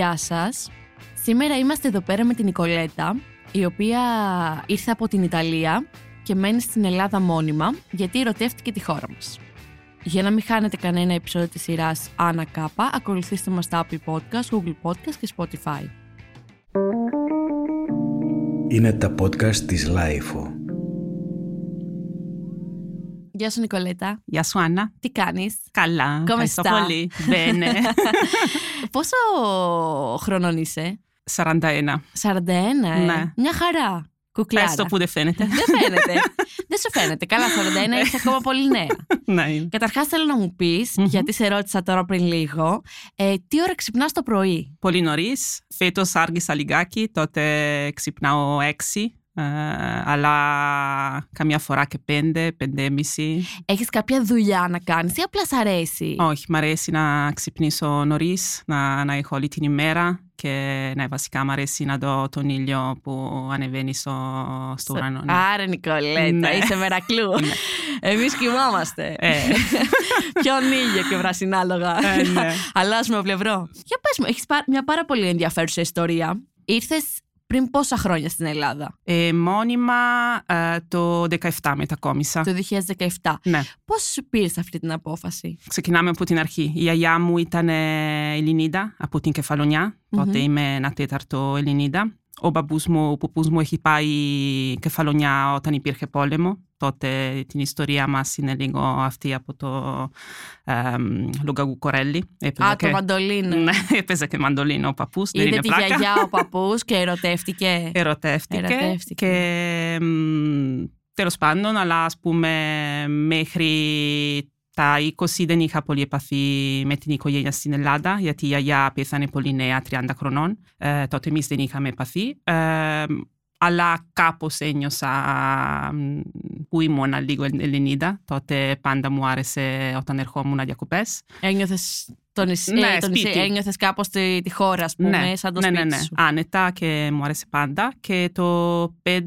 Γεια σας. Σήμερα είμαστε εδώ πέρα με την Νικολέτα, η οποία ήρθε από την Ιταλία και μένει στην Ελλάδα μόνιμα, γιατί ερωτεύτηκε τη χώρα μας. Για να μην χάνετε κανένα επεισόδιο της σειράς Άννα Κάπα, ακολουθήστε μας στα Apple Podcast, Google Podcast και Spotify. Είναι τα podcast της LiFO. Γεια σου Νικολέτα. Γεια σου Άννα. Τι κάνεις; Καλά. Ευχαριστώ στα; πολύ. Bene. Πόσο χρονών είσαι; 41. 41, ε; Ναι. Μια χαρά. Κουκλάρα. Ευχαριστώ που δεν φαίνεται. Δεν φαίνεται. δεν σου φαίνεται. Καλά, 41 είσαι ακόμα πολύ νέα. ναι. είναι. Καταρχάς θέλω να μου πεις, Μμμ. γιατί σε ρώτησα τώρα πριν λίγο, ε, τι ώρα ξυπνάς το πρωί; Πολύ νωρίς. Φέτος άργησα λιγάκι. Τότε ξυπνάω 6. Ε, αλλά καμιά φορά και 5, 5,5. Έχεις κάποια δουλειά να κάνεις ή απλά σ' αρέσει; Όχι, μ' αρέσει να ξυπνήσω νωρίς, να, να έχω όλη την ημέρα και ναι, βασικά μ' αρέσει να δω τον ήλιο που ανεβαίνει στο, στο ουρανό. ναι. Άρα Νικολέτα, Ναι. είσαι μερακλού. Ναι. Εμείς κοιμόμαστε. Ε. Ποιον ήλιο και βρασινάλογα. Ε, ναι. Αλλάζουμε πλευρό. Για πες μου, έχεις πά- μια πάρα πολύ ενδιαφέρουσα ιστορία. Ήρθες πριν πόσα χρόνια στην Ελλάδα, Ε, μόνιμα ε, το 17 μετακόμισα. το 2017. Ναι. Πώς πήρες αυτή την απόφαση; Ξεκινάμε από την αρχή. Η γιαγιά μου ήταν ε, Ελληνίδα από την Κεφαλονιά. Τότε Μμμ. είμαι ένα τέταρτο Ελληνίδα. Ο μπαμπούς μου, ο παππούς μου έχει πάει Κεφαλονιά όταν υπήρχε πόλεμο. Τότε την ιστορία μας είναι λίγο αυτή από το ε, Λουγκαγού Κορέλη. Έπαιζα Α, το και- μαντολίνο. Ναι, έπαιζε και μαντολίνο ο παππούς. Δεν Είδε είναι τη πλάκα. γιαγιά ο παππούς και ερωτεύτηκε. Ερωτεύτηκε. Ερωτεύτηκε. Και μ, τέλος πάντων, αλλά ας πούμε μέχρι τα 20 δεν είχα πολύ επαφή με την οικογένεια στην Ελλάδα, γιατί η γιαγιά πέθανε πολύ νέα, 30 χρονών. Ε, τότε εμείς δεν είχαμε επαφή. Ε, αλλά κάπως ένιωσα μ, που ήμουν λίγο Ελληνίδα. Τότε πάντα μου άρεσε όταν ερχόμουν διακοπές. Ένιωθες το νησί, Ναι, ε, το νησί, σπίτι. ένιωθες κάπως τη, τη χώρα, ας πούμε, σαν το ναι, σπίτι ναι, ναι. σου. Άνετα και μου άρεσε πάντα. Και το 5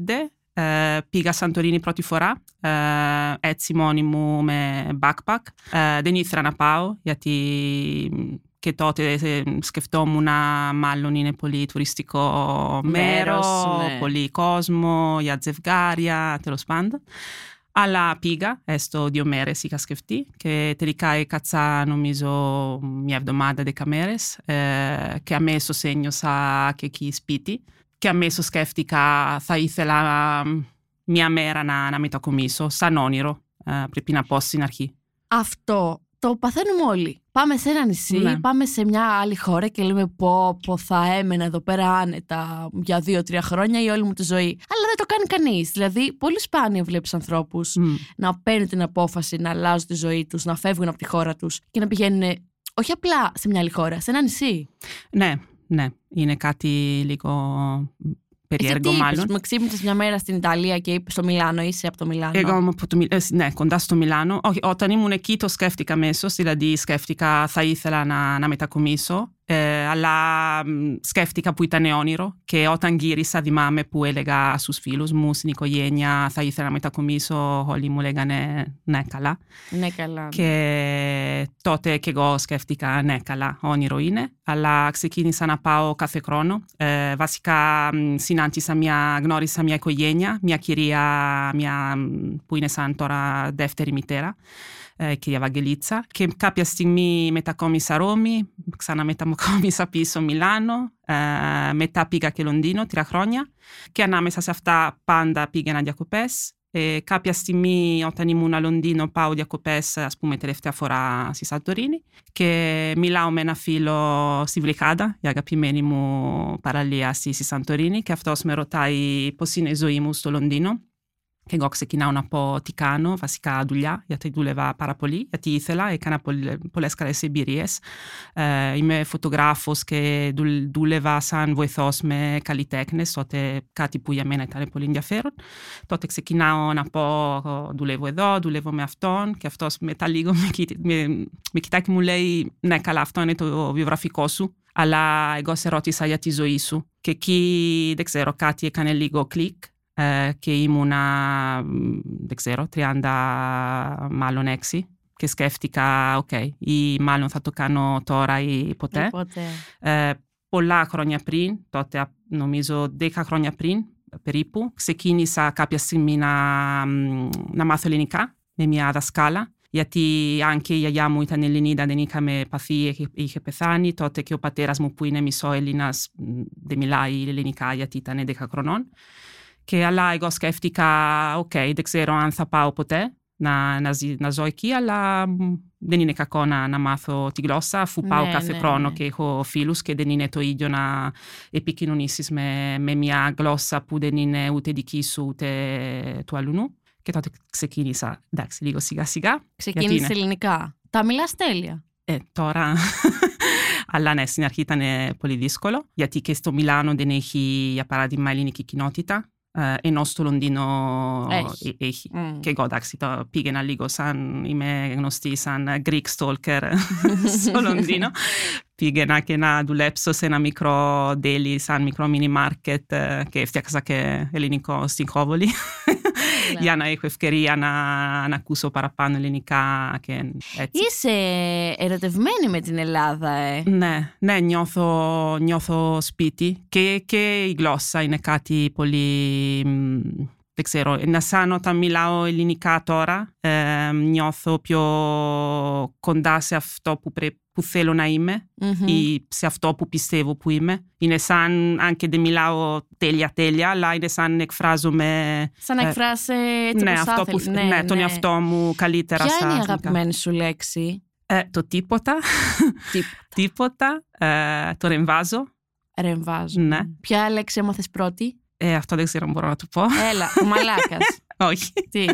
ε, πήγα Σαντορίνη πρώτη φορά, ε, έτσι μόνη μου με backpack. Ε, δεν ήθελα να πάω γιατί και τότε ε, σκεφτόμουν μάλλον είναι πολύ τουριστικό Μέρος, μέρο, ναι. πολύ κόσμο για ζευγάρια, τέλο πάντων. Αλλά πήγα, έστω δύο μέρες είχα σκεφτεί και τελικά έκατσα νομίζω μια εβδομάδα, δέκα μέρες ε, και αμέσως ένιωσα και εκεί σπίτι και αμέσως σκέφτηκα θα ήθελα μια μέρα να, να μετακομίσω σαν όνειρο, ε, πρέπει να πω στην αρχή. Αυτό το παθαίνουμε όλοι. Πάμε σε ένα νησί, Ναι. πάμε σε μια άλλη χώρα και λέμε πω, πω θα έμενα εδώ πέρα άνετα για δύο-τρία χρόνια η όλη μου τη ζωή. Αλλά δεν το κάνει κανείς. Δηλαδή, πολύ σπάνια βλέπεις ανθρώπους Μμ. να παίρνουν την απόφαση να αλλάζουν τη ζωή τους, να φεύγουν από τη χώρα τους και να πηγαίνουν όχι απλά σε μια άλλη χώρα, σε ένα νησί. Ναι, ναι, είναι κάτι λίγο περίεργο Εσύ τι μάλλον. είπες, με ξύπνησες μια μέρα στην Ιταλία και είπες στο Μιλάνο, είσαι από το Μιλάνο. Εγώ είμαι από το, Μι- ε, ναι, κοντά στο Μιλάνο. Όχι, όταν ήμουν εκεί το σκέφτηκα αμέσως, δηλαδή σκέφτηκα θα ήθελα να, να μετακομίσω. Ε, αλλά μ, σκέφτηκα που ήταν όνειρο και όταν γύρισα θυμάμαι που έλεγα στους φίλους μου, στην οικογένεια θα ήθελα να μετακομίσω, όλοι μου λέγανε ναι καλά. Ναι, καλά. Και τότε και εγώ σκέφτηκα, ναι, καλά, όνειρο είναι. Αλλά ξεκίνησα να πάω κάθε χρόνο. Ε, βασικά μ, συνάντησα μια, γνώρισα μια οικογένεια, μια κυρία μια, μ, που είναι σαν τώρα δεύτερη μητέρα, ε, κυρία Βαγγελίτσα. Και κάποια στιγμή μετακόμισα Ρώμη, ξαναμετακόμισα πίσω Μιλάνο, ε, μετά πήγα και Λονδίνο τρία χρόνια. Και ανάμεσα σε αυτά πάντα πήγαινα διακοπές. Ε, κάποια στιγμή όταν ήμουν a Λονδίνο πάω διακοπές, ας πούμε τελευταία φορά στη Σαντορίνη και μιλάω με ένα φίλο στη Βλυχάδα, η αγαπημένη μου παραλία στη στη Σαντορίνη και αυτός με ρωτάει πώς είναι η ζωή μου στο Λονδίνο και εγώ ξεκινάω να πω τι κάνω, βασικά δουλειά, γιατί δούλευα πάρα πολύ, γιατί ήθελα, έκανα πολλ- πολλές καλές εμπειρίες. Ε, είμαι φωτογράφος και δουλ- δούλευα σαν βοηθός με καλλιτέχνες, τότε κάτι που για μένα ήταν πολύ ενδιαφέρον. Τότε ξεκινάω να πω, εγώ δουλεύω εδώ, δουλεύω με αυτόν και αυτός μετά λίγο με, κοι- με, με κοιτάει και μου λέει, ναι καλά αυτό είναι το βιογραφικό σου, αλλά εγώ σε ρώτησα για τη ζωή σου. Και εκεί, δεν ξέρω, κάτι έκανε λίγο κλικ ε, και ήμουνα, μ, δεν ξέρω, 30 μάλλον 6 και σκέφτηκα, οκ, ή μάλλον θα το κάνω τώρα ή ποτέ. Οπότε, Ε, πολλά χρόνια πριν, τότε νομίζω 10 χρόνια πριν περίπου, ξεκίνησα κάποια στιγμή να, να μάθω ελληνικά με μια δασκάλα γιατί anche η γιαγιά μου ήταν Ελληνίδα, δεν είχαμε επαφή, είχε, είχε πεθάνει. Τότε και ο πατέρας μου που είναι μισό Έλληνας δεν μιλάει ελληνικά γιατί ήταν 11 χρονών. Και αλλά εγώ σκέφτηκα, OK, okay, δεν ξέρω αν θα πάω ποτέ να, να, ζει, να ζω εκεί, αλλά δεν είναι κακό να, να μάθω τη γλώσσα αφού ναι, πάω κάθε ναι, χρόνο ναι. και έχω φίλους και δεν είναι το ίδιο να επικοινωνήσεις με, με μια γλώσσα που δεν είναι ούτε δική σου ούτε του αλλού. Και τότε ξεκίνησα, εντάξει, λίγο σιγά σιγά. Ξεκίνησε ελληνικά. Τα μιλάς τέλεια. Ε, τώρα... Αλλά ναι, στην αρχή ήταν πολύ δύσκολο, γιατί και στο Μιλάνο δεν έχει, για παράδειγμα, ελληνική κοινότητα. Ε, ενώ στο Λονδίνο έχει. έχει. Mm. Και εγώ εντάξει, το πήγαινα λίγο σαν είμαι γνωστή σαν Greek stalker στο Λονδίνο. πήγαινα και να δουλέψω σε ένα μικρό deli, σαν μικρό mini market και φτιάξα και ελληνικό στην Κόβολη για να έχω ευκαιρία να, να ακούσω παραπάνω ελληνικά και έτσι. Είσαι ερωτευμένη με την Ελλάδα, ε. Ναι, ναι νιώθω, νιώθω σπίτι και, και η γλώσσα είναι κάτι πολύ δεν ξέρω, είναι σαν όταν μιλάω ελληνικά τώρα, ε, νιώθω πιο κοντά σε αυτό που, πρέ, που θέλω να είμαι mm-hmm. ή σε αυτό που πιστεύω που είμαι. Είναι σαν, αν και δεν μιλάω τέλεια τέλεια, αλλά είναι σαν να εκφράζομαι... Σαν να ε, εκφράσει έτσι ναι, αυτό που, ναι, ναι, τον ναι. εαυτό μου καλύτερα. Ποια είναι η αγαπημένη σου λέξη; Ε, το τίποτα. τίποτα. Ε, το ρεμβάζω. Ρεμβάζω. Ναι. Ποια λέξη έμαθες πρώτη; Ε, αυτό δεν ξέρω αν μπορώ να το πω. Έλα, ο μαλάκας. Όχι. Τι;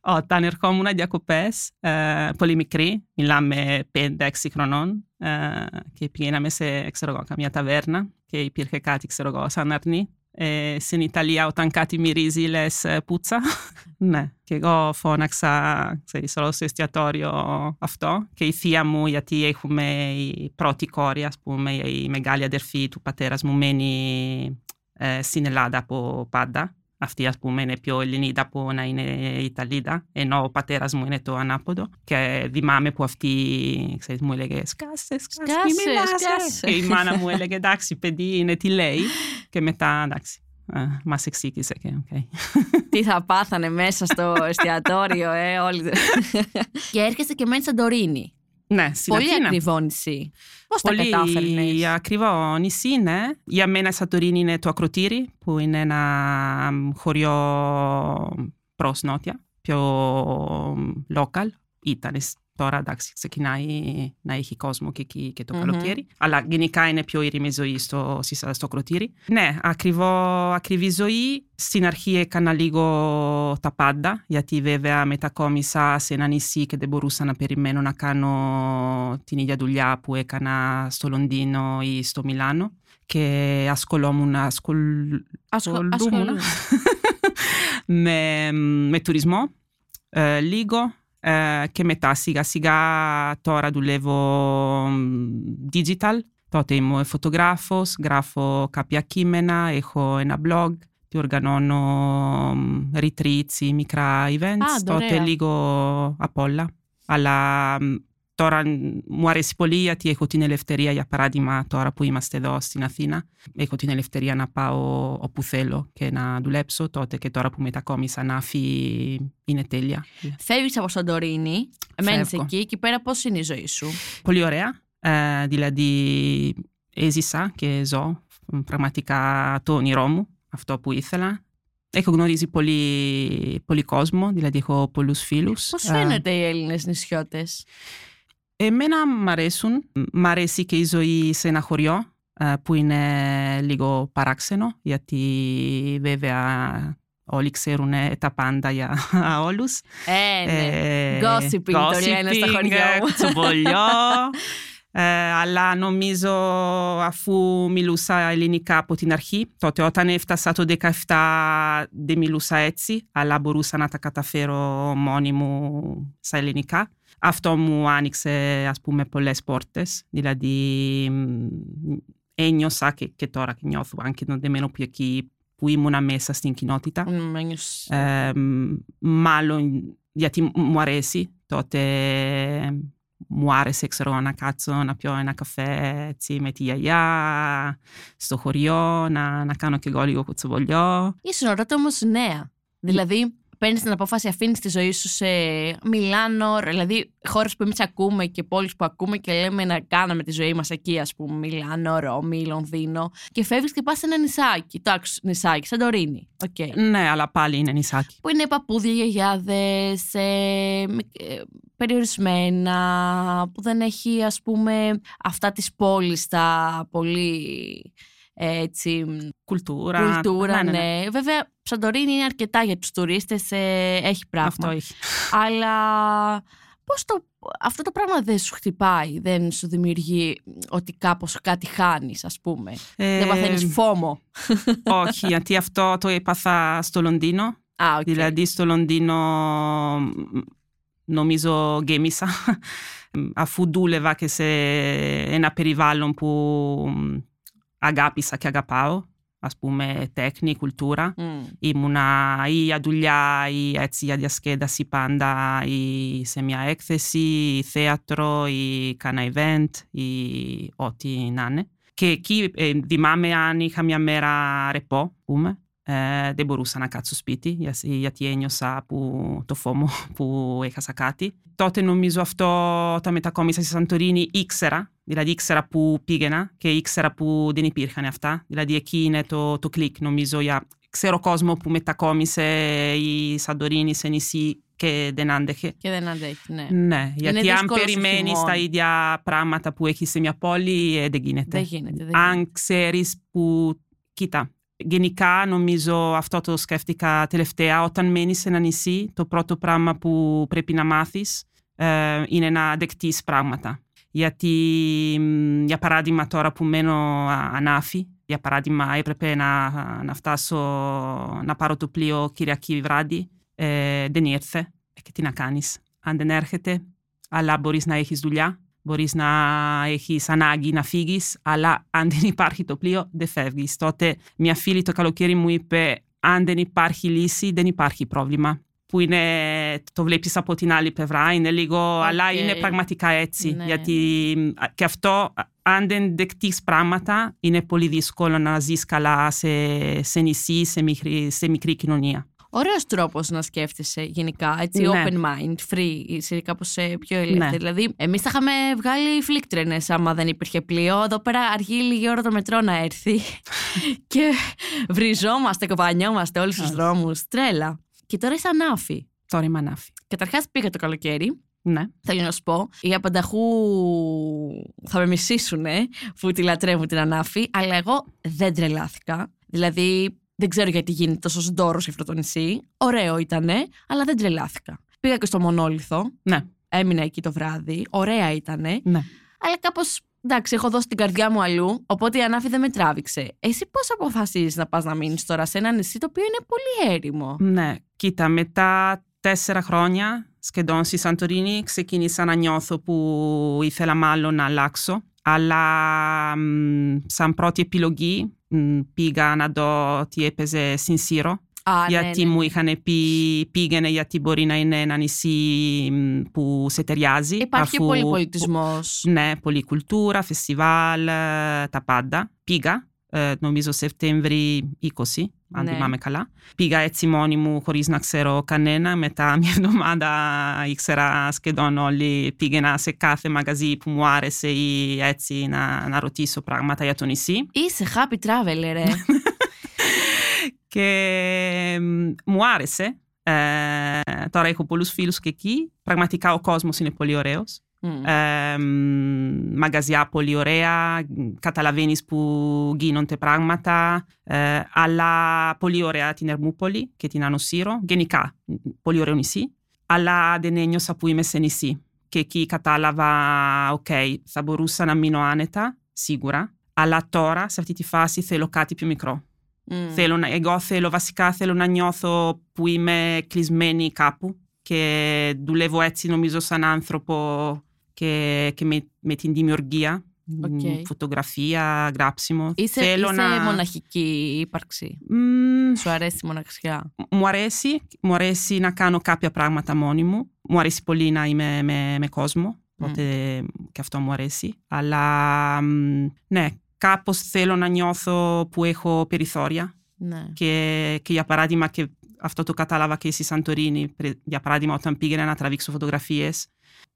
Όταν ερχόμουν διακοπές, ε, πολύ μικρή, μιλάμε 5-6 χρονών, ε, και πηγαίναμε σε ξέρω εγώ, καμιά ταβέρνα και υπήρχε κάτι, ξέρω εγώ, σαν αρνή. Ε, στην Ιταλία όταν κάτι μυρίζει λες πούτσα. ναι, και εγώ φώναξα ξέρεις, όλο στο εστιατόριο αυτό και η θεία μου γιατί έχουμε η πρώτη κόρη, ας πούμε, η μεγάλη αδερφή του πατέρας μου μένει ε, στην Ελλάδα από πάντα. Αυτή ας πούμε είναι πιο Ελληνίδα από να είναι Ιταλίδα, ενώ ο πατέρας μου είναι το ανάποδο. Και θυμάμαι που αυτή ξέρεις, μου έλεγε σκάσε, σκάσε, σκάσε, σκάσε. Και η μάνα μου έλεγε εντάξει παιδί είναι τι λέει. Και μετά εντάξει. Μας εξήγησε και okay. Τι θα πάθανε μέσα στο εστιατόριο, ε, όλοι. και έρχεσαι και μένεις Σαντορίνη. Ναι, στην Πολύ Αθήνα. ακριβό νησί. Πώς τα κατάφερνες; Πολύ ακριβό νησί, ναι. Για μένα Σατορίνη είναι το Ακροτήρι, που είναι ένα χωριό προς νότια, πιο local. Ήταν Τώρα εντάξει, ξεκινάει να έχει κόσμο και εκεί και το mm-hmm. καλοκαίρι. Αλλά γενικά είναι πιο ήρεμη ζωή στο, στο κροτήρι. Ναι, ακριβό, ακριβή ζωή. Στην αρχή έκανα λίγο τα πάντα, γιατί βέβαια μετακόμισα σε ένα νησί και δεν μπορούσα να περιμένω να κάνω την ίδια δουλειά που έκανα στο Λονδίνο ή στο Μιλάνο. Και ασχολόμουν, ασχολ... ασχολούμουν με, με τουρισμό ε, λίγο ε, και μετά σιγά σιγά τώρα δουλεύω digital. Τότε είμαι φωτογράφος, γράφω κάποια κείμενα, έχω ένα blog και οργανώνω retreats, μικρά events. τότε λίγο απ' όλα. Αλλά Τώρα μου αρέσει πολύ γιατί έχω την ελευθερία, για παράδειγμα, τώρα που είμαστε εδώ στην Αθήνα. Έχω την ελευθερία να πάω όπου θέλω και να δουλέψω. Τότε και τώρα που μετακόμισα να φύγει είναι τέλεια. Φεύγεις από Σαντορίνη, μένεις εκεί. Εκεί πέρα πώς είναι η ζωή σου; Πολύ ωραία. Ε, δηλαδή, έζησα και ζω πραγματικά το όνειρό μου, αυτό που ήθελα. Έχω γνωρίσει πολύ, πολύ κόσμο, δηλαδή έχω πολλούς φίλους. Πώς φαίνεται οι Έλληνες νησιώτες; Εμένα μ' αρέσουν. Μ' αρέσει και η ζωή σε ένα χωριό που είναι λίγο παράξενο γιατί βέβαια όλοι ξέρουν τα πάντα για όλους. Ε, ναι. Ε, gossiping, gossiping είναι στα χωριά ε, αλλά νομίζω αφού μιλούσα ελληνικά από την αρχή, τότε όταν έφτασα το 17 δεν μιλούσα έτσι, αλλά μπορούσα να τα καταφέρω μόνη μου στα ελληνικά. Αυτό μου άνοιξε ας πούμε πολλές πόρτες, δηλαδή ένιωσα και, και τώρα και νιώθω anche non μένω più εκεί που ήμουν μέσα στην κοινότητα. Ε, μάλλον γιατί μου αρέσει τότε μου άρεσε ξέρω, να κάτσω να πιω ένα καφέ έτσι, με τη γιαγιά στο χωριό, να, να κάνω και εγώ λίγο κουτσοβολιό. Ήσουν ρώτα όμως νέα. Δηλαδή, παίρνεις την απόφαση, αφήνεις τη ζωή σου σε Μιλάνο, δηλαδή χώρες που εμείς ακούμε και πόλεις που ακούμε και λέμε να κάναμε τη ζωή μας εκεί, ας πούμε, Μιλάνο, Ρώμη, Λονδίνο. Και φεύγεις και πας σε ένα νησάκι. Εντάξει, νησάκι, Σαντορίνη. Okay. Ναι, αλλά πάλι είναι νησάκι. Που είναι παππούδια, γιαγιάδες, ε, ε, περιορισμένα, που δεν έχει ας πούμε αυτά της πόλης τα πολύ έτσι, κουλτούρα. Κουλτούρα, ναι, ναι, ναι. ναι. Βέβαια, Σαντορίνη είναι αρκετά για τους τουρίστες, ε, έχει πράγμα. Αυτό έχει. Αλλά πώς το, αυτό το πράγμα δεν σου χτυπάει, δεν σου δημιουργεί ότι κάπως κάτι χάνεις, ας πούμε. Ε, δεν παθαίνεις φόμο. Όχι, γιατί αυτό το έπαθα στο Λονδίνο. Α, okay. Δηλαδή στο Λονδίνο νομίζω γκέμισα αφού δούλευα και σε ένα περιβάλλον που αγάπησα και αγαπάω, ας πούμε τέχνη, κουλτούρα. Mm. Ήμουνα ή για δουλειά ή έτσι για διασκέδαση πάντα ή σε μια έκθεση ή θέατρο ή κάνα event ή ό,τι να είναι. Και εκεί ε, θυμάμαι αν είχα μια μέρα ρεπό, πούμε, ε, δεν μπορούσα να κάτσω σπίτι γιατί ένιωσα που, το φόμο που έχασα κάτι. Τότε νομίζω αυτό όταν μετακόμισα στη Σαντορίνη ήξερα, δηλαδή ήξερα που πήγαινα και ήξερα που δεν υπήρχαν αυτά. Δηλαδή εκεί είναι το, το κλικ νομίζω για ξέρω κόσμο που μετακόμισε η Σαντορίνη σε νησί και δεν άντεχε. Και δεν αντέχει, ναι. Ναι, γιατί αν περιμένεις τα ίδια πράγματα που έχεις σε μια πόλη, ε, δεν γίνεται. Δεν γίνεται. Δεν αν ξέρεις που. Κοίτα, γενικά νομίζω αυτό το σκέφτηκα τελευταία. Όταν μένεις σε ένα νησί, το πρώτο πράγμα που πρέπει να μάθεις ε, είναι να δεκτεί πράγματα. Γιατί, για παράδειγμα, τώρα που μένω ανάφη, για παράδειγμα, έπρεπε να, να φτάσω να πάρω το πλοίο Κυριακή βράδυ. Ε, δεν ήρθε. Ε, και τι να κάνεις, αν δεν έρχεται, αλλά μπορείς να έχεις δουλειά μπορείς να έχεις ανάγκη να φύγεις, αλλά αν δεν υπάρχει το πλοίο δεν φεύγεις. Τότε μια φίλη το καλοκαίρι μου είπε αν δεν υπάρχει λύση δεν υπάρχει πρόβλημα. Που είναι, το βλέπεις από την άλλη πλευρά, είναι λίγο, αλλά είναι πραγματικά έτσι. Ναι. Γιατί και αυτό, αν δεν δεκτείς πράγματα, είναι πολύ δύσκολο να ζεις καλά σε, σε νησί, σε μικρή, σε μικρή κοινωνία. Ωραίος τρόπος να σκέφτεσαι γενικά, έτσι ναι. open mind, free, είσαι κάπως ε, πιο ελεύθερη. Ναι. Δηλαδή, εμείς θα είχαμε βγάλει φλίκτρενες άμα δεν υπήρχε πλοίο. Εδώ πέρα αργεί λίγη ώρα το μετρό να έρθει και βριζόμαστε, κοπανιόμαστε όλους τους δρόμους. Τρέλα. Και τώρα είσαι ανάφη. Τώρα είμαι ανάφη. Καταρχάς πήγα το καλοκαίρι ναι. Θέλω να σου πω, οι απανταχού θα με μισήσουν που τη λατρεύουν την ανάφη, αλλά εγώ δεν τρελάθηκα. Δηλαδή, δεν ξέρω γιατί γίνεται τόσο ντόρος σε αυτό το νησί. Ωραίο ήτανε, αλλά δεν τρελάθηκα. Πήγα και στο Μονόλιθο. Ναι. Έμεινα εκεί το βράδυ. Ωραία ήτανε. Ναι. Αλλά κάπως. Εντάξει, έχω δώσει την καρδιά μου αλλού, οπότε η ανάφη δεν με τράβηξε. Εσύ πώς αποφασίζεις να πας να μείνεις τώρα σε ένα νησί το οποίο είναι πολύ έρημο; Ναι, κοίτα, μετά τέσσερα χρόνια σχεδόν στη Σαντορίνη ξεκίνησα να νιώθω που ήθελα μάλλον να αλλάξω. Αλλά σαν πρώτη επιλογή πήγα να δω τι έπαιζε στην Σύρο. Α, γιατί ναι, ναι. μου είχαν πει πήγαινε γιατί μπορεί να είναι ένα νησί που σε ταιριάζει. Υπάρχει αφού, πολύ πολιτισμός. Ναι, πολλή κουλτούρα, φεστιβάλ, τα πάντα. Πήγα ε, νομίζω Σεπτέμβρη 20, αν Ναι. θυμάμαι καλά. Πήγα έτσι μόνη μου χωρίς να ξέρω κανένα. Μετά μια εβδομάδα ήξερα σχεδόν όλοι. Πήγαινα σε κάθε μαγαζί που μου άρεσε ή έτσι να, να ρωτήσω πράγματα για το νησί. Είσαι happy traveler, ρε. Και μ, μου άρεσε. Ε, τώρα έχω πολλούς φίλους και εκεί. Πραγματικά ο κόσμος είναι πολύ ωραίος. Μμ. Ε, μ, μαγαζιά πολύ ωραία, καταλαβαίνεις που γίνονται πράγματα, ε, αλλά πολύ ωραία την Ερμούπολη και την Άνω Σύρο, γενικά μ, πολύ ωραίο νησί, αλλά δεν ένιωσα που είμαι σε νησί. Και εκεί κατάλαβα, οκ, θα μπορούσα να μείνω άνετα, σίγουρα, αλλά τώρα σε αυτή τη φάση θέλω κάτι πιο μικρό. Μμ. Θέλω να, εγώ θέλω βασικά θέλω να νιώθω που είμαι κλεισμένη κάπου και δουλεύω έτσι νομίζω σαν άνθρωπο και, και με, με την δημιουργία, Οκ. μ, φωτογραφία, γράψιμο. Είσαι, θέλω είσαι να... μοναχική ύπαρξη. Μ, Σου αρέσει η μοναξιά; μου αρέσει, μου αρέσει να κάνω κάποια πράγματα μόνη μου. Μου αρέσει πολύ να είμαι με, με κόσμο. Οπότε και αυτό μου αρέσει. Αλλά μ, ναι, κάπως θέλω να νιώθω που έχω περιθώρια. Ναι. Και, και για παράδειγμα, και αυτό το κατάλαβα και στη Σαντορίνη, πρε- για παράδειγμα, όταν πήγαινα να τραβήξω φωτογραφίες,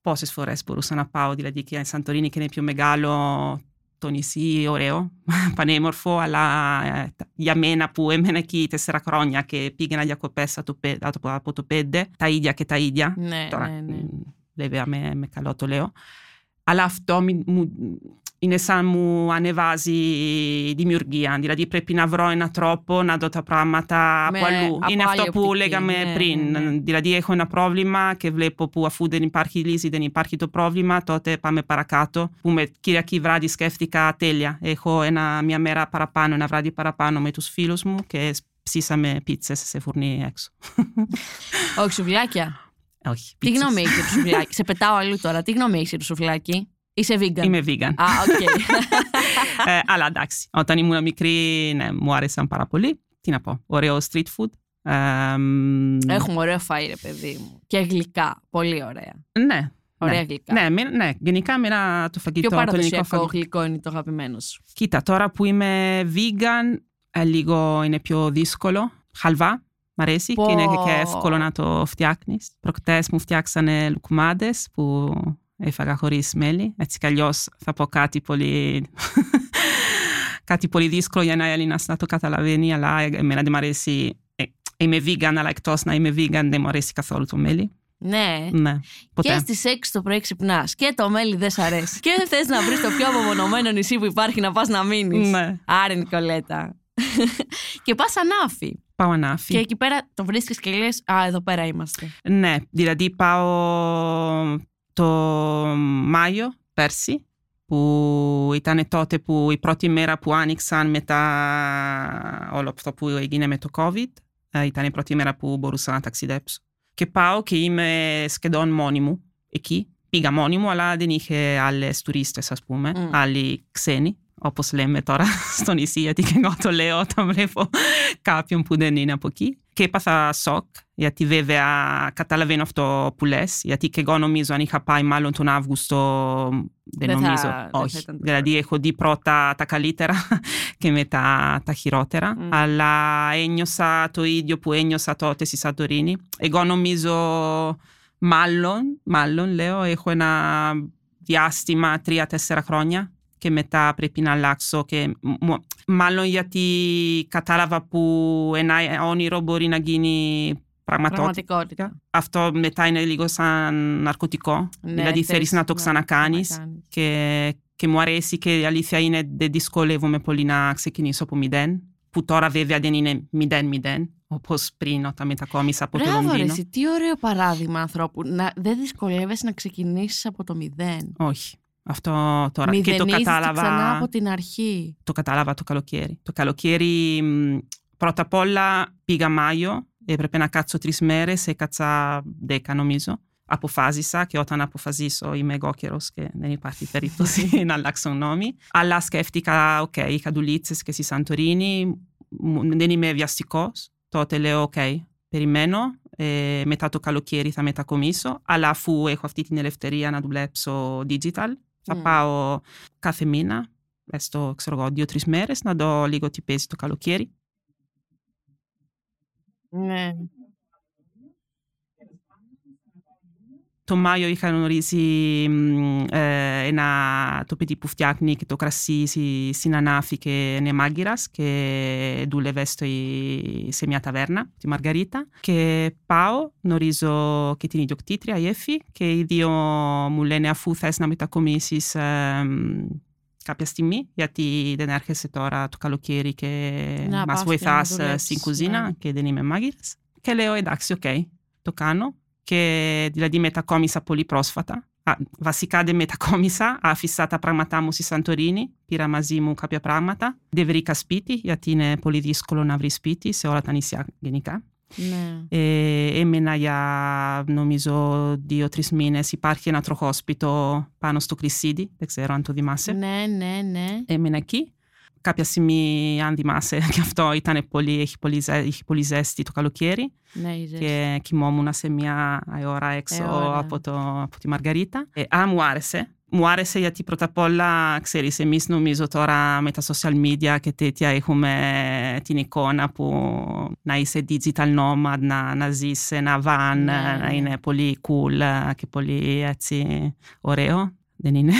πόσες φορές μπορούσα να πάω, δηλαδή και η Σαντορίνη και είναι πιο μεγάλο το νησί, ωραίο, πανέμορφο, αλλά ε, τα- για μένα που έμενα εκεί τέσσερα χρόνια και πήγαινα διακοπές από το, πέ- από- από το πέντε, τα ίδια και τα ίδια. Ναι, Τώρα, ναι, ναι. μ, βέβαια με, με καλό το λέω. Αλλά αυτό μη- μου, είναι σαν μου ανεβάζει δημιουργία. Δηλαδή πρέπει να βρω έναν τρόπο να δω τα πράγματα Με- από αλλού. από είναι αυτό άλλη που οπτική, λέγαμε ναι, πριν. ναι, ναι. Δηλαδή έχω ένα πρόβλημα και βλέπω που αφού δεν υπάρχει λύση, δεν υπάρχει το πρόβλημα, τότε πάμε παρακάτω. Που με Κυριακή βράδυ σκέφτηκα τέλεια. Έχω ένα, μια μέρα παραπάνω, ένα βράδυ παραπάνω με τους φίλους μου και ψήσαμε πίτσες σε φουρνί έξω. Όχι, σουβλάκια. Όχι, Τι πίτσες. γνώμη έχει για το σουβλάκι. Σε πετάω αλλού τώρα. Τι γνώμη έχει για το σουβλάκι. Είσαι vegan. Είμαι vegan. Α, οκ. ε, αλλά εντάξει, όταν ήμουν μικρή, ναι, μου άρεσαν πάρα πολύ. Τι να πω, ωραίο street food. Ε, μ, Έχουμε ωραίο φαΐ, ρε παιδί μου. Και γλυκά. Πολύ ωραία. ναι. Ωραία ναι. γλυκά. Ναι, με- ναι, γενικά μένα το φαγητό, Ποιο το ελληνικό παραδοσιακό φαγητό. γλυκό είναι το αγαπημένο σου. Κοίτα, τώρα που είμαι vegan, ε, λίγο είναι πιο δύσκολο. Χαλβά, μ' αρέσει Πω. και είναι και εύκολο να το φτιάχνεις. Προχτές μου φτιάξανε λουκουμάδε που έφαγα χωρίς μέλι. Έτσι κι αλλιώς θα πω κάτι πολύ. κάτι πολύ δύσκολο για ένα Έλληνας να το καταλαβαίνει, αλλά εμένα δεν μ' αρέσει. ε, Είμαι vegan, αλλά εκτός να είμαι vegan δεν μου αρέσει καθόλου το μέλι. Ναι. Ναι, ποτέ. Και στις 6 το πρωί ξυπνάς και το μέλι δεν σ' αρέσει. και δεν θες να βρεις το πιο απομονωμένο νησί που υπάρχει να πας να μείνεις. Ναι. Άρε Νικολέτα. και πας ανάφη. Πάω ανάφη. Και εκεί πέρα το βρίσκεις και λες: Α, εδώ πέρα είμαστε. Ναι, δηλαδή πάω το Μάιο πέρσι, που ήταν τότε που η πρώτη μέρα που άνοιξαν μετά όλο αυτό που έγινε με το COVID. ε, Ήταν η πρώτη μέρα που μπορούσα να ταξιδέψω. Και πάω και είμαι σχεδόν μόνη μου εκεί. Πήγα μόνη μου, αλλά δεν είχε άλλες τουρίστες, ας πούμε, Μμ. άλλοι ξένοι, όπως λέμε τώρα στο νησί, γιατί και εγώ το λέω όταν βλέπω κάποιον που δεν είναι από εκεί. Και έπαθα σοκ, γιατί βέβαια καταλαβαίνω αυτό που λες, γιατί και εγώ νομίζω αν είχα πάει μάλλον τον Αύγουστο, δεν, Δεν θα- νομίζω, δεν θα όχι. ήταν το δηλαδή έχω δει πρώτα τα καλύτερα και μετά τα χειρότερα, Μμ. αλλά ένιωσα το ίδιο που ένιωσα τότε στη Σαντορίνη. Εγώ νομίζω μάλλον, μάλλον λέω, έχω ένα διάστημα τρία-τέσσερα χρόνια και μετά πρέπει να αλλάξω και μ- μάλλον γιατί κατάλαβα που ένα όνειρο μπορεί να γίνει πραγματικότητα. Πραγματικότητα. Αυτό μετά είναι λίγο σαν ναρκωτικό. Ναι, δηλαδή θέλεις να το ξανακάνεις ξανακάνεις. και, και μου αρέσει και η αλήθεια είναι δεν δυσκολεύομαι πολύ να ξεκινήσω από μηδέν που τώρα βέβαια δεν είναι μηδέν-μηδέν όπως πριν όταν μετακόμισα από το Μπράβο, ρε, Λονδίνο. εσύ, τι ωραίο παράδειγμα ανθρώπου. Να, δεν δυσκολεύεσαι να ξεκινήσεις από το μηδέν. Όχι. Αυτό τώρα και το Μηδενίζεις κατάλαβα, ξανά από την αρχή. το κατάλαβα το καλοκαίρι. Το καλοκαίρι μ, πρώτα απ' όλα πήγα Μάιο, έπρεπε να κάτσω τρεις μέρες, έκατσα δέκα νομίζω. Αποφάσισα και όταν αποφασίσω είμαι Αιγόκερως και δεν υπάρχει περίπτωση να αλλάξω γνώμη. Αλλά σκέφτηκα, οκ, είχα δουλίτσες και στη Σαντορίνη, μου- δεν είμαι βιαστικός. Τότε λέω, οκ, περιμένω, ε, μετά το καλοκαίρι θα μετακομίσω, αλλά αφού έχω αυτή την ελευθερία να δουλέψω digital, θα Μμ. πάω κάθε μήνα, έστω, ξέρω εγώ, δύο-τρεις μέρες, να δω λίγο τι παίζει το καλοκαίρι. Ναι. Το Μάιο είχα γνωρίσει μ, ε, ένα, το παιδί που φτιάχνει και το κρασί στη- στην Ανάφη και είναι μάγκυρας και δούλευε στο, σε μια ταβέρνα, τη Μαργαρίτα. Και πάω, γνωρίζω και την ιδιοκτήτρια, η Εφη, και οι δύο μου λένε αφού θες να μετακομίσεις ε, μ, κάποια στιγμή, γιατί δεν έρχεσαι τώρα το καλοκαίρι και Να μας πας και βοηθάς να ε, δουλέψεις, στην κουζίνα ναι. και δεν είμαι μάγειρας. Και λέω εντάξει, οκ, το κάνω. Και δηλαδή μετακόμισα πολύ πρόσφατα. Α, βασικά δεν μετακόμισα, άφησα τα πράγματά μου στη Σαντορίνη, πήρα μαζί μου κάποια πράγματα. Δεν βρήκα σπίτι, γιατί είναι πολύ δύσκολο να βρει σπίτι σε όλα τα νησιά γενικά. ναι. Ε, έμεινα για νομίζω δύο-τρεις μήνες. Υπάρχει ένα τροχόσπιτο πάνω στο Κρυσίδι, δεν ξέρω αν το θυμάσαι. Ναι, ναι, ναι. Έμεινα εκεί. Κάποια στιγμή, αν θυμάσαι, και αυτό ήταν πολύ, έχει πολύ, ζε- είχε πολύ ζέστη το καλοκαίρι Ναι, η ζέστη. και κοιμόμουν σε μια ώρα έξω Ε, ωραία. από, το, από τη Μαργαρίτα. Ε, αλλά μου άρεσε. Μου άρεσε γιατί πρώτα απ' όλα, ξέρεις, εμείς νομίζω τώρα με τα social media και τέτοια έχουμε την εικόνα που να είσαι digital nomad, να, να ζεις σε ένα van, Ναι, να ναι. είναι πολύ cool και πολύ έτσι ωραίο. Δεν είναι.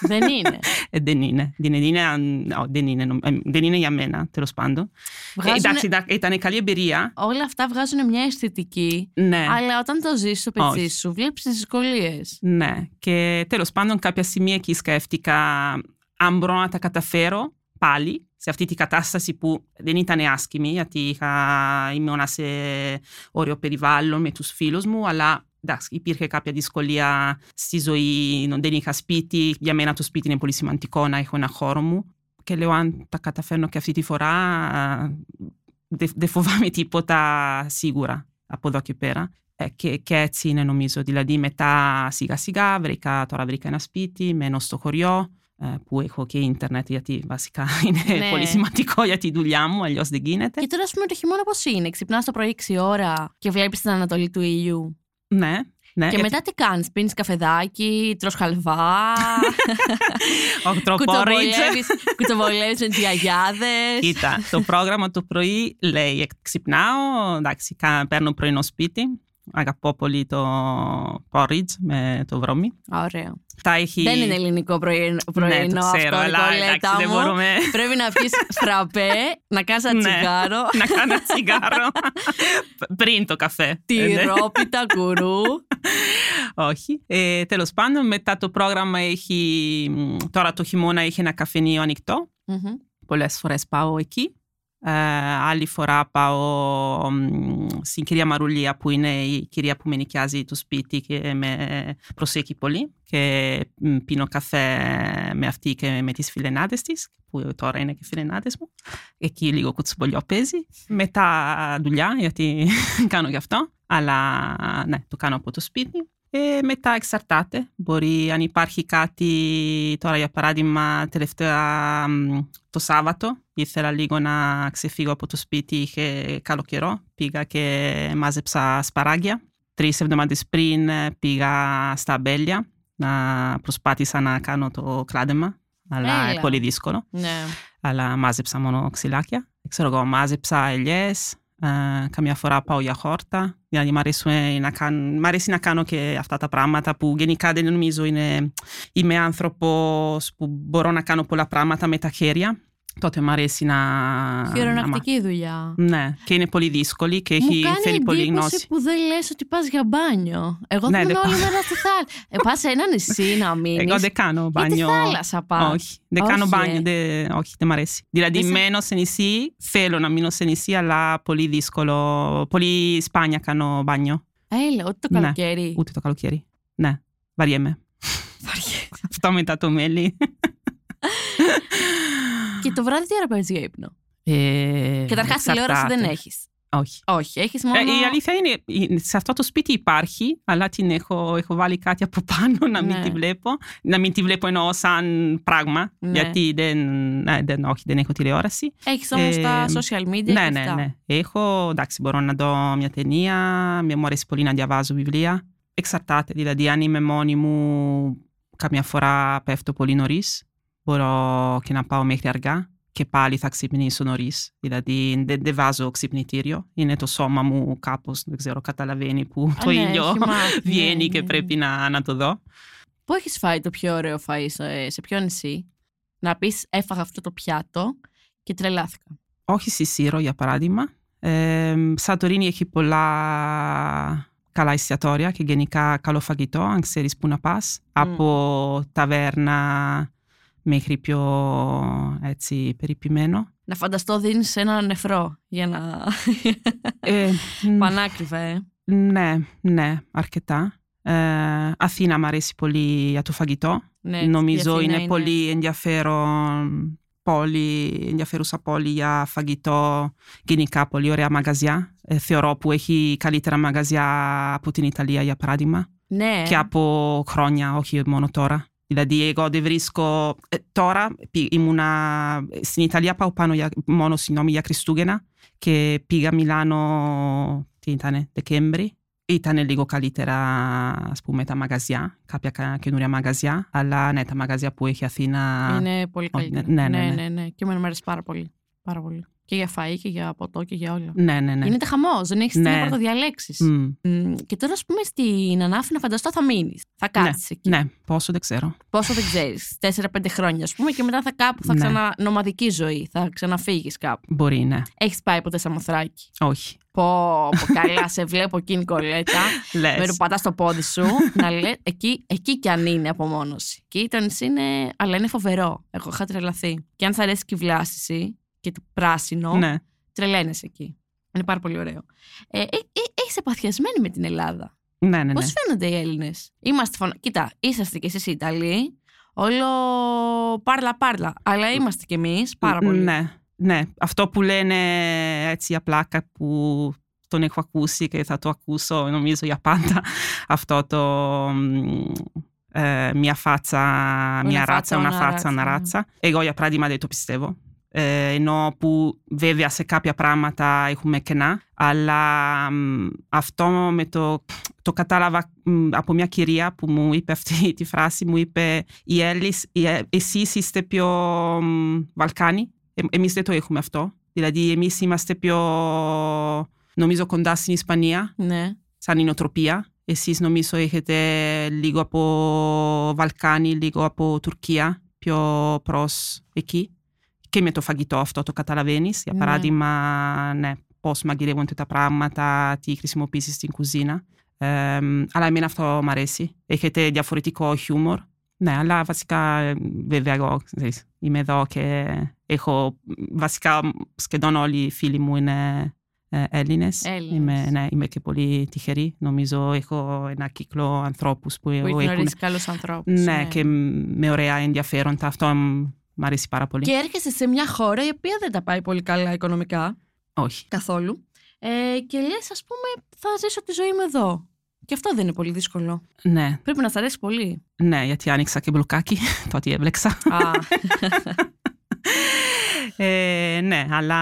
Δεν είναι. Ε, δεν είναι. Δεν είναι, αν- ω, δεν είναι, νομ- ε, δεν είναι για μένα, τέλος πάντων. Ε, Βγάζουνε- εντάξει, τα- ήταν καλή εμπειρία. Όλα αυτά βγάζουν μια αισθητική. Ναι. Αλλά όταν το ζεις στο πετσί Όχι. σου, βλέπεις τις δυσκολίες. Ναι. Και τέλος πάντων, κάποια στιγμή εκεί σκέφτηκα αν μπορώ να τα καταφέρω πάλι σε αυτή τη κατάσταση που δεν ήταν άσχημη, γιατί είχα, ήμουν σε ωραίο περιβάλλον με τους φίλους μου, αλλά εντάξει, υπήρχε κάποια δυσκολία στη ζωή, δεν είχα σπίτι. Για μένα το σπίτι είναι πολύ σημαντικό να έχω ένα χώρο μου. Και λέω, αν τα καταφέρνω και αυτή τη φορά, δεν δεν φοβάμαι τίποτα σίγουρα από εδώ και πέρα. Ε, και, και έτσι είναι νομίζω. Δηλαδή μετά σιγά σιγά βρήκα, τώρα βρήκα ένα σπίτι, μένω στο χωριό ε, που έχω και ίντερνετ γιατί βασικά είναι Ναι. πολύ σημαντικό για τη δουλειά μου, αλλιώς δεν γίνεται. Και τώρα, ας πούμε, το χειμώνα πώς είναι; Ξυπνάς το πρωί 6 ώρα και βλέπεις την Ανατολή του ήλιου. Ναι, ναι. Και γιατί- μετά τι κάνεις, πίνεις καφεδάκι, τρως χαλβά, Ο τροπόριτζ. κουτοβολεύει με τις γιαγιάδες. Κοίτα, το πρόγραμμα το πρωί λέει «Ε, ξυπνάω, εντάξει, κα- παίρνω πρωινό σπίτι. Αγαπώ πολύ το porridge με το βρώμη. Ωραίο. Τα έχει... Δεν είναι ελληνικό πρωινό, Ναι, πρωινό το ξέρω, αυτό, αλλά Νικολέτα εντάξει, δεν μου. μπορούμε Πρέπει να πιεις φραπέ, να κάνεις ένα Ναι. τσιγάρο, να κάνω τσιγάρο πριν το καφέ. Ε, ναι. τυρόπιτα, κουρού. Όχι. Ε, τέλος πάντων, μετά το πρόγραμμα έχει... μ, Τώρα το χειμώνα έχει ένα καφενείο ανοιχτό. Μμμ. Πολλές φορές πάω εκεί. Ε, άλλη φορά πάω μ, στην κυρία Μαρουλία που είναι η κυρία που με νοικιάζει το σπίτι και με προσέχει πολύ και μ, πίνω καφέ με αυτή και με τις φιλενάδες της που τώρα είναι και φιλενάδες μου. Εκεί λίγο κουτσομπολιό παίζει. Μετά δουλειά γιατί κάνω γι' αυτό. Αλλά ναι, το κάνω από το σπίτι. Ε, μετά εξαρτάται. Μπορεί αν υπάρχει κάτι, τώρα για παράδειγμα τελευταία μ, το Σάββατο, ήθελα λίγο να ξεφύγω από το σπίτι, είχε καλό καιρό. Πήγα και μάζεψα σπαράγγια. Τρεις εβδομάδες πριν ε, πήγα στα αμπέλια, να προσπάθησα να κάνω το κλάδεμα, αλλά Έλα. πολύ δύσκολο. Ναι. Αλλά μάζεψα μόνο ξυλάκια. Ξέρω εγώ, μάζεψα ελιές, ε, καμιά φορά πάω για χόρτα, γιατί μ' αρέσει να, κάνω, μ' αρέσει να κάνω και αυτά τα πράγματα που γενικά δεν νομίζω είναι, είμαι άνθρωπος που μπορώ να κάνω πολλά πράγματα με τα χέρια. Τότε μ' αρέσει να... να Χειρονακτική δουλειά. μα- Ναι, και είναι πολύ δύσκολη και Μου έχει, κάνει θέλει πολύ εντύπωση γνώση. που δεν λες ότι πας για μπάνιο. Εγώ Ναι, θα δεν είμαι όλη πάω. μέρα στη θάλασσα. Ε, πας σε ένα νησί να μείνεις. Εγώ δεν κάνω Ή τη μπάνιο. θάλασσα πας; Όχι, δεν κάνω Όχι, μπάνιο. ε. δεν- όχι, δεν μ' αρέσει. Δηλαδή, Δεν σε- μένω σε νησί, θέλω να μείνω σε νησί, αλλά πολύ δύσκολο. Πολύ σπάνια κάνω μπάνιο. Έλα, ότι το Ναι. καλοκαίρι. Ούτε το καλοκαίρι. Ναι, βαριέμαι. Αυτό μετά το μέλι. Και το βράδυ τι ώρα παίρνεις για ύπνο; Ε, Καταρχάς τηλεόραση δεν εξαρτάται. έχεις. Όχι. Όχι, έχεις μόνο... Ε, η αλήθεια είναι, σε αυτό το σπίτι υπάρχει, αλλά την έχω, έχω βάλει κάτι από πάνω να μην Ναι. τη βλέπω. Να μην τη βλέπω εννοώ σαν πράγμα, Ναι. γιατί δεν, ναι, δεν, όχι, δεν έχω τηλεόραση. Έχεις όμως Ε, τα social media Ναι, και ναι, αυτά. ναι. Έχω, εντάξει, μπορώ να δω μια ταινία, με μου αρέσει πολύ να διαβάζω βιβλία. Εξαρτάται, δηλαδή αν είμαι μόνη μου, καμιά φορά πέφτω πολύ νωρίς. Μπορώ και να πάω μέχρι αργά και πάλι θα ξυπνήσω νωρίς. Δηλαδή δεν, δεν βάζω ξυπνητήριο. Είναι το σώμα μου κάπως, δεν ξέρω, καταλαβαίνει που Α, το ναι, ήλιο έχει μάθει, βγαίνει ναι, και ναι. πρέπει να, να το δω. Πού έχεις φάει το πιο ωραίο φαΐ, σε, σε ποιο νησί. Να πεις έφαγα αυτό το πιάτο και τρελάθηκα. Όχι στη Σύρο, για παράδειγμα. Ε, Σαντορίνη έχει πολλά καλά εστιατόρια και γενικά καλό φαγητό, αν ξέρεις πού να πας. Από ταβέρνα μέχρι πιο έτσι περιποιημένο. Να φανταστώ δίνεις ένα νεφρό για να... Ε, μ, Πανάκριβα, ε. ναι, ναι, αρκετά. Ε, Αθήνα μου αρέσει πολύ για το φαγητό. Ναι, η Νομίζω Αθήνα είναι, πολύ ενδιαφέρον πόλη, ενδιαφέρουσα πόλη για φαγητό, γενικά πολύ ωραία μαγαζιά. Ε, θεωρώ που έχει καλύτερα μαγαζιά από την Ιταλία για παράδειγμα Ναι. και από χρόνια, όχι μόνο τώρα. Δηλαδή, εγώ δεν βρίσκω. Ε, τώρα ήμουνα. Στην Ιταλία πάω πάνω για, μόνο συγγνώμη, για Χριστούγεννα και πήγα Μιλάνο. Τι ήταν, Δεκέμβρη. Ήταν λίγο καλύτερα, α πούμε, τα μαγαζιά, κάποια καινούρια μαγαζιά. Αλλά ναι, τα μαγαζιά που έχει Αθήνα. Είναι πολύ καλύτερα. Ναι, ναι, ναι, ναι. ναι, ναι. Και εμένα μου αρέσει πάρα πολύ. Πάρα πολύ. Και για φαΐ και για ποτό και για όλα. Ναι, ναι, ναι. Γίνεται χαμός. Δεν έχεις Ναι. τι να πρωτοδιαλέξει. Μμ. Και τώρα, ας πούμε, στην Ανάφη να φανταστώ θα μείνεις. Θα κάτσει εκεί. Ναι, πόσο δεν ξέρω. Πόσο δεν ξέρεις. 4-5 χρόνια, ας πούμε, και μετά θα κάπου θα Ναι. ξανα. νομαδική ζωή. Θα ξαναφύγεις κάπου. Μπορεί, ναι. Έχεις πάει ποτέ Σαμοθράκι. Όχι. Πω, πω καλά, σε βλέπω εκεί Νικολέτα. Λες. Με πατά το πόδι σου. να λέ, εκεί, εκεί κι αν είναι απομόνωση. Και το νησί είναι. Αλλά είναι φοβερό. Εγώ είχα τρελαθεί. Και αν θα αρέσει και η βλάστηση και το πράσινο, Ναι. τρελαίνεσαι εκεί. Είναι πάρα πολύ ωραίο. Ε, ε, ε, Έχεις επαθιασμένη με την Ελλάδα. Ναι, ναι, Πώς ναι. φαίνονται οι Έλληνες; Είμαστε φωνα... Κοίτα, είσαστε κι εσείς οι Ιταλοί. Όλο πάρλα πάρλα. Αλλά είμαστε κι εμείς πάρα πολύ. Ναι, ναι. Αυτό που λένε έτσι απλά που τον έχω ακούσει και θα το ακούσω νομίζω για πάντα. Αυτό το μ, ε, μια φάτσα, μια ράτσα, φάτσα, una una φάτσα, razza, una ναι. ράτσα. Εγώ για παράδειγμα δεν το πιστεύω. Ε, ενώ που βέβαια σε κάποια πράγματα έχουμε κενά, αλλά μ, αυτό με το, το κατάλαβα μ, από μια κυρία που μου είπε αυτή τη φράση, μου είπε οι Έλληνες, οι, ε, εσείς είστε πιο μ, Βαλκάνοι, ε, εμείς δεν το έχουμε αυτό. Δηλαδή εμείς είμαστε πιο νομίζω κοντά στην Ισπανία, Ναι. σαν η νοοτροπία. Εσείς νομίζω έχετε λίγο από Βαλκάνι, λίγο από Τουρκία, πιο προς εκεί. Και με το φαγητό αυτό το καταλαβαίνεις. Για Ναι. παράδειγμα, ναι, πώς μαγειρεύονται τα πράγματα, τι χρησιμοποιήσεις στην κουζίνα. Ε, αλλά εμένα αυτό μου αρέσει. Έχετε διαφορετικό χιούμορ. Ναι, αλλά βασικά, ε, βέβαια, εγώ ξέρεις, είμαι εδώ και έχω, βασικά σχεδόν όλοι οι φίλοι μου είναι ε, Έλληνες. Έλληνες. Είμαι, ναι, είμαι και πολύ τυχερή. Νομίζω έχω ένα κύκλο ανθρώπους που, Που έχει έχουν γνωρίσει καλού ανθρώπου. ναι, και με ωραία ενδιαφέροντα. Αυτό μ- μ' αρέσει πάρα πολύ. Και έρχεσαι σε μια χώρα η οποία δεν τα πάει πολύ καλά οικονομικά Όχι. καθόλου. Ε, και λες, ας πούμε, θα ζήσω τη ζωή μου εδώ. Και αυτό δεν είναι πολύ δύσκολο. Ναι, Πρέπει να σ' αρέσει πολύ. ναι, γιατί άνοιξα και μπλοκάκι, τότε έβλεξα. Α, Ε, ναι, αλλά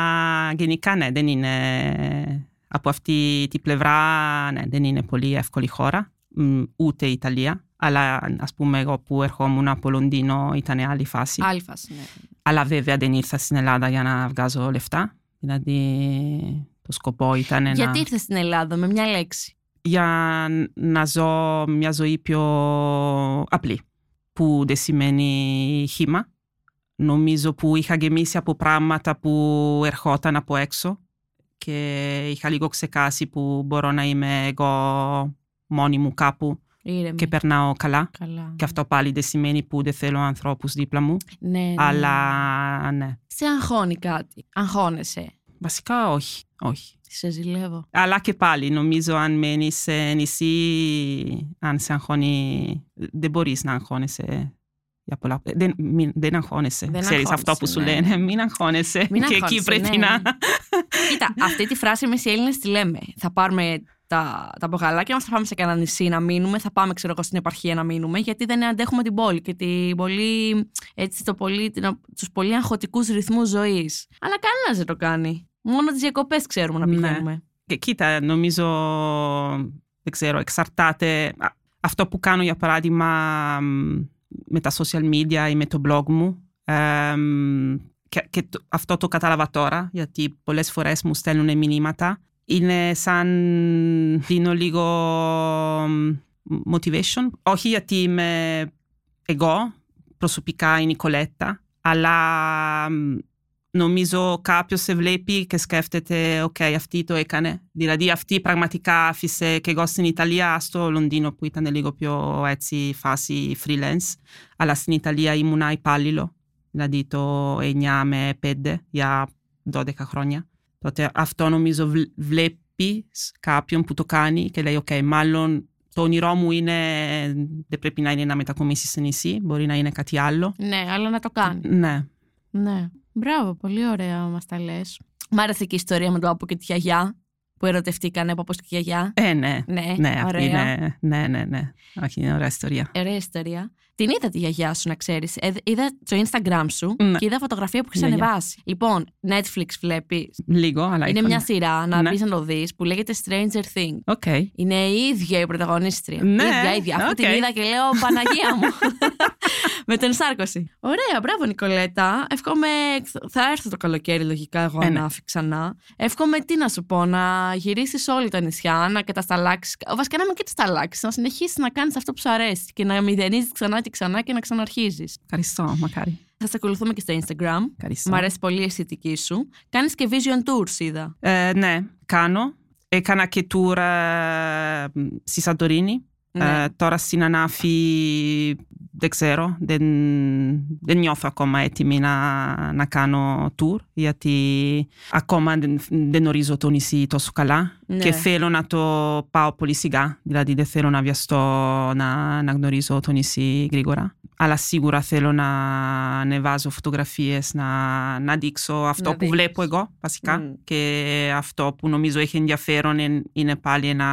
γενικά ναι, δεν είναι από αυτή την πλευρά, ναι, δεν είναι πολύ εύκολη χώρα, Μ, ούτε η Ιταλία. Αλλά ας πούμε εγώ που ερχόμουν από Λονδίνο ήταν άλλη φάση. άλλη φάση, ναι. Αλλά βέβαια δεν ήρθα στην Ελλάδα για να βγάζω λεφτά. Δηλαδή το σκοπό ήταν να... Γιατί ήρθες στην Ελλάδα με μια λέξη; για να ζω μια ζωή πιο απλή, που δεν σημαίνει χήμα. Νομίζω που είχα γεμίσει από πράγματα που ερχόταν από έξω και είχα λίγο ξεκάσει που μπορώ να είμαι εγώ μόνη μου κάπου Ήρεμη. και περνάω καλά. Καλά. Και αυτό πάλι δεν σημαίνει που δεν θέλω ανθρώπους δίπλα μου, Ναι, ναι. αλλά ναι. Σε αγχώνει κάτι; Αγχώνεσαι; Βασικά όχι, όχι. Σε ζηλεύω. Αλλά και πάλι, νομίζω αν μένεις σε νησί, αν σε αγχώνει, δεν μπορείς να αγχώνεσαι για πολλά. ε, Δεν, μην, δεν αγχώνεσαι. Δεν Ξέρεις αυτό που σου αγχώνεσαι, ναι. λένε, μην αγχώνεσαι. Μην και εκεί αγχώνεσαι, πρέπει ναι. να... Κοίτα, αυτή τη φράση εμείς οι Έλληνες τη λέμε. Θα πάρουμε τα, τα μπογαλάκια μας, θα πάμε σε κανένα νησί να μείνουμε, θα πάμε, ξέρω εγώ, στην επαρχία να μείνουμε, γιατί δεν αντέχουμε την πόλη και την πολύ, έτσι, το πολύ, τους πολύ αγχωτικούς ρυθμούς ζωής. Αλλά κανένας δεν το κάνει. Μόνο τις διακοπές ξέρουμε να Ναι. πηγαίνουμε. Και κοίτα, νομίζω, δεν ξέρω, εξαρτάται. Α, Αυτό που κάνω, για παράδειγμα, μ, με τα social media ή με το blog μου, εμ, και, και το- αυτό το κατάλαβα τώρα, γιατί πολλές φορές μου στέλνουν μηνύματα, είναι σαν δίνω λίγο μ, motivation; Όχι γιατί είμαι εγώ, προσωπικά η Νικολέτα, αλλά μ, νομίζω κάποιο σε βλέπει και σκέφτεται «ΟΚ, αυτή το έκανε». Δηλαδή αυτή πραγματικά άφησε και εγώ στην Ιταλία, στο Λονδίνο που ήταν λίγο πιο έτσι φάση freelance, αλλά στην Ιταλία ήμουνα υπάλληλο, δηλαδή το 9 με 5 για 12 χρόνια. Τότε αυτό νομίζω βλ- βλέπεις κάποιον που το κάνει και λέει «ΟΚ, μάλλον το όνειρό μου είναι, δεν πρέπει να είναι να μετακομίσει σε νησί, μπορεί να είναι κάτι άλλο». Ναι, αλλά να το κάνει. Ναι. Ναι. Μπράβο, πολύ ωραία μας τα λες. Μ' άρεσε και η ιστορία με τον παππού και τη γιαγιά. που ερωτευτήκανε παππού και γιαγιά; Ε, ναι. Ναι, Ναι, αυτή ωραία. είναι, ναι, ναι, ναι. Όχι, είναι ωραία ιστορία. Ωραία ιστορία. Την είδα τη γιαγιά σου, να ξέρεις. είδα το Instagram σου Ναι. και είδα φωτογραφία που έχεις Γιαγιά. ανεβάσει. Λοιπόν, Netflix βλέπεις. Λίγο, αλλά Είναι έχω- μια σειρά να Ναι. μπει να το δεις που λέγεται Stranger Things. OK. Είναι η ίδια η πρωταγωνίστρια. Ναι, ίδια, ίδια. Αυτή οκ. την είδα και λέω Παναγία μου. Μετενσάρκωση. Ωραία, μπράβο Νικολέτα. Εύχομαι. Θα έρθω το καλοκαίρι λογικά εγώ Ε, ναι. Ανάφη ξανά. Εύχομαι τι να σου πω, να γυρίσεις όλα τα νησιά, να κατασταλάξει. Βασικά να μην κατασταλάξει, να συνεχίσεις να κάνεις αυτό που σου αρέσει και να μηδενίζεις ξανά και ξανά και να ξαναρχίζεις. Ευχαριστώ, μακάρι. Θα σε ακολουθούμε και στο Instagram. Ευχαριστώ. Μ' αρέσει πολύ η αισθητική σου. Κάνεις και vision tours, είδα. Ε, ναι, κάνω. Έκανα και tour ε, στη Σαντορίνη. Ναι. Ε, τώρα στην Ανάφη δεν ξέρω, δεν, δεν νιώθω ακόμα έτοιμη να, να κάνω tour γιατί ακόμα δεν, δεν ορίζω το νησί τόσο καλά Ναι. και θέλω να το πάω πολύ σιγά, δηλαδή δεν θέλω να βιαστώ να, να γνωρίζω το νησί γρήγορα. Αλλά σίγουρα θέλω να ανεβάζω φωτογραφίες, να, να δείξω αυτό Να που δείξεις. βλέπω εγώ βασικά Μμ. και αυτό που νομίζω έχει ενδιαφέρον είναι- είναι πάλι ένα,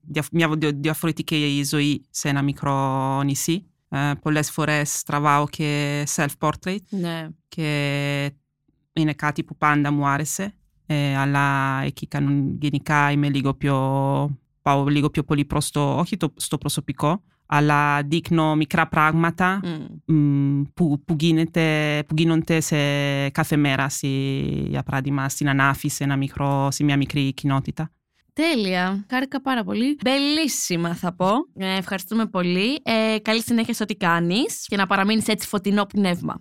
δια- μια δια- διαφορετική ζωή σε ένα μικρό νησί. Ε, πολλές φορές τραβάω και self-portrait ναι. και είναι κάτι που πάντα μου άρεσε ε, αλλά εκεί κανον- γενικά είμαι λίγο πιο, πάω λίγο πιο πολύ προς το, όχι το, στο προσωπικό αλλά δείχνω μικρά πράγματα Μμ. μ, που, που, γίνεται, που γίνονται σε κάθε μέρα στη, για παράδειγμα στην Ανάφη σε, ένα μικρό, σε μια μικρή κοινότητα. Τέλεια. Χάρηκα πάρα πολύ. Μπελίσιμα θα πω. Ε, ευχαριστούμε πολύ. Ε, καλή συνέχεια σε ό,τι κάνεις και να παραμείνεις έτσι φωτεινό πνεύμα.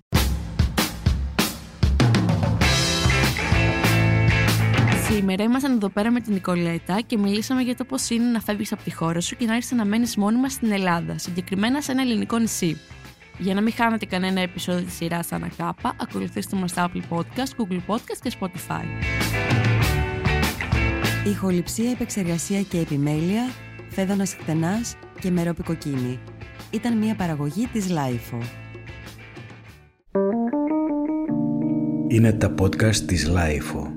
Σήμερα ήμασταν εδώ πέρα με την Νικολέτα και μιλήσαμε για το πώς είναι να φεύγεις από τη χώρα σου και να έρθεις να μένεις μόνιμα στην Ελλάδα, συγκεκριμένα σε ένα ελληνικό νησί. Για να μην χάνετε κανένα επεισόδιο της σειράς Ανακάπα, ακολουθήστε μας στα Apple Podcast, Google Podcast και Spotify. Ηχοληψία, επεξεργασία και επιμέλεια, Φαίδωνας Κτενάς και Μερόπη Κοκκίνη. Ήταν μια παραγωγή της LiFO. Είναι τα podcast της LiFO.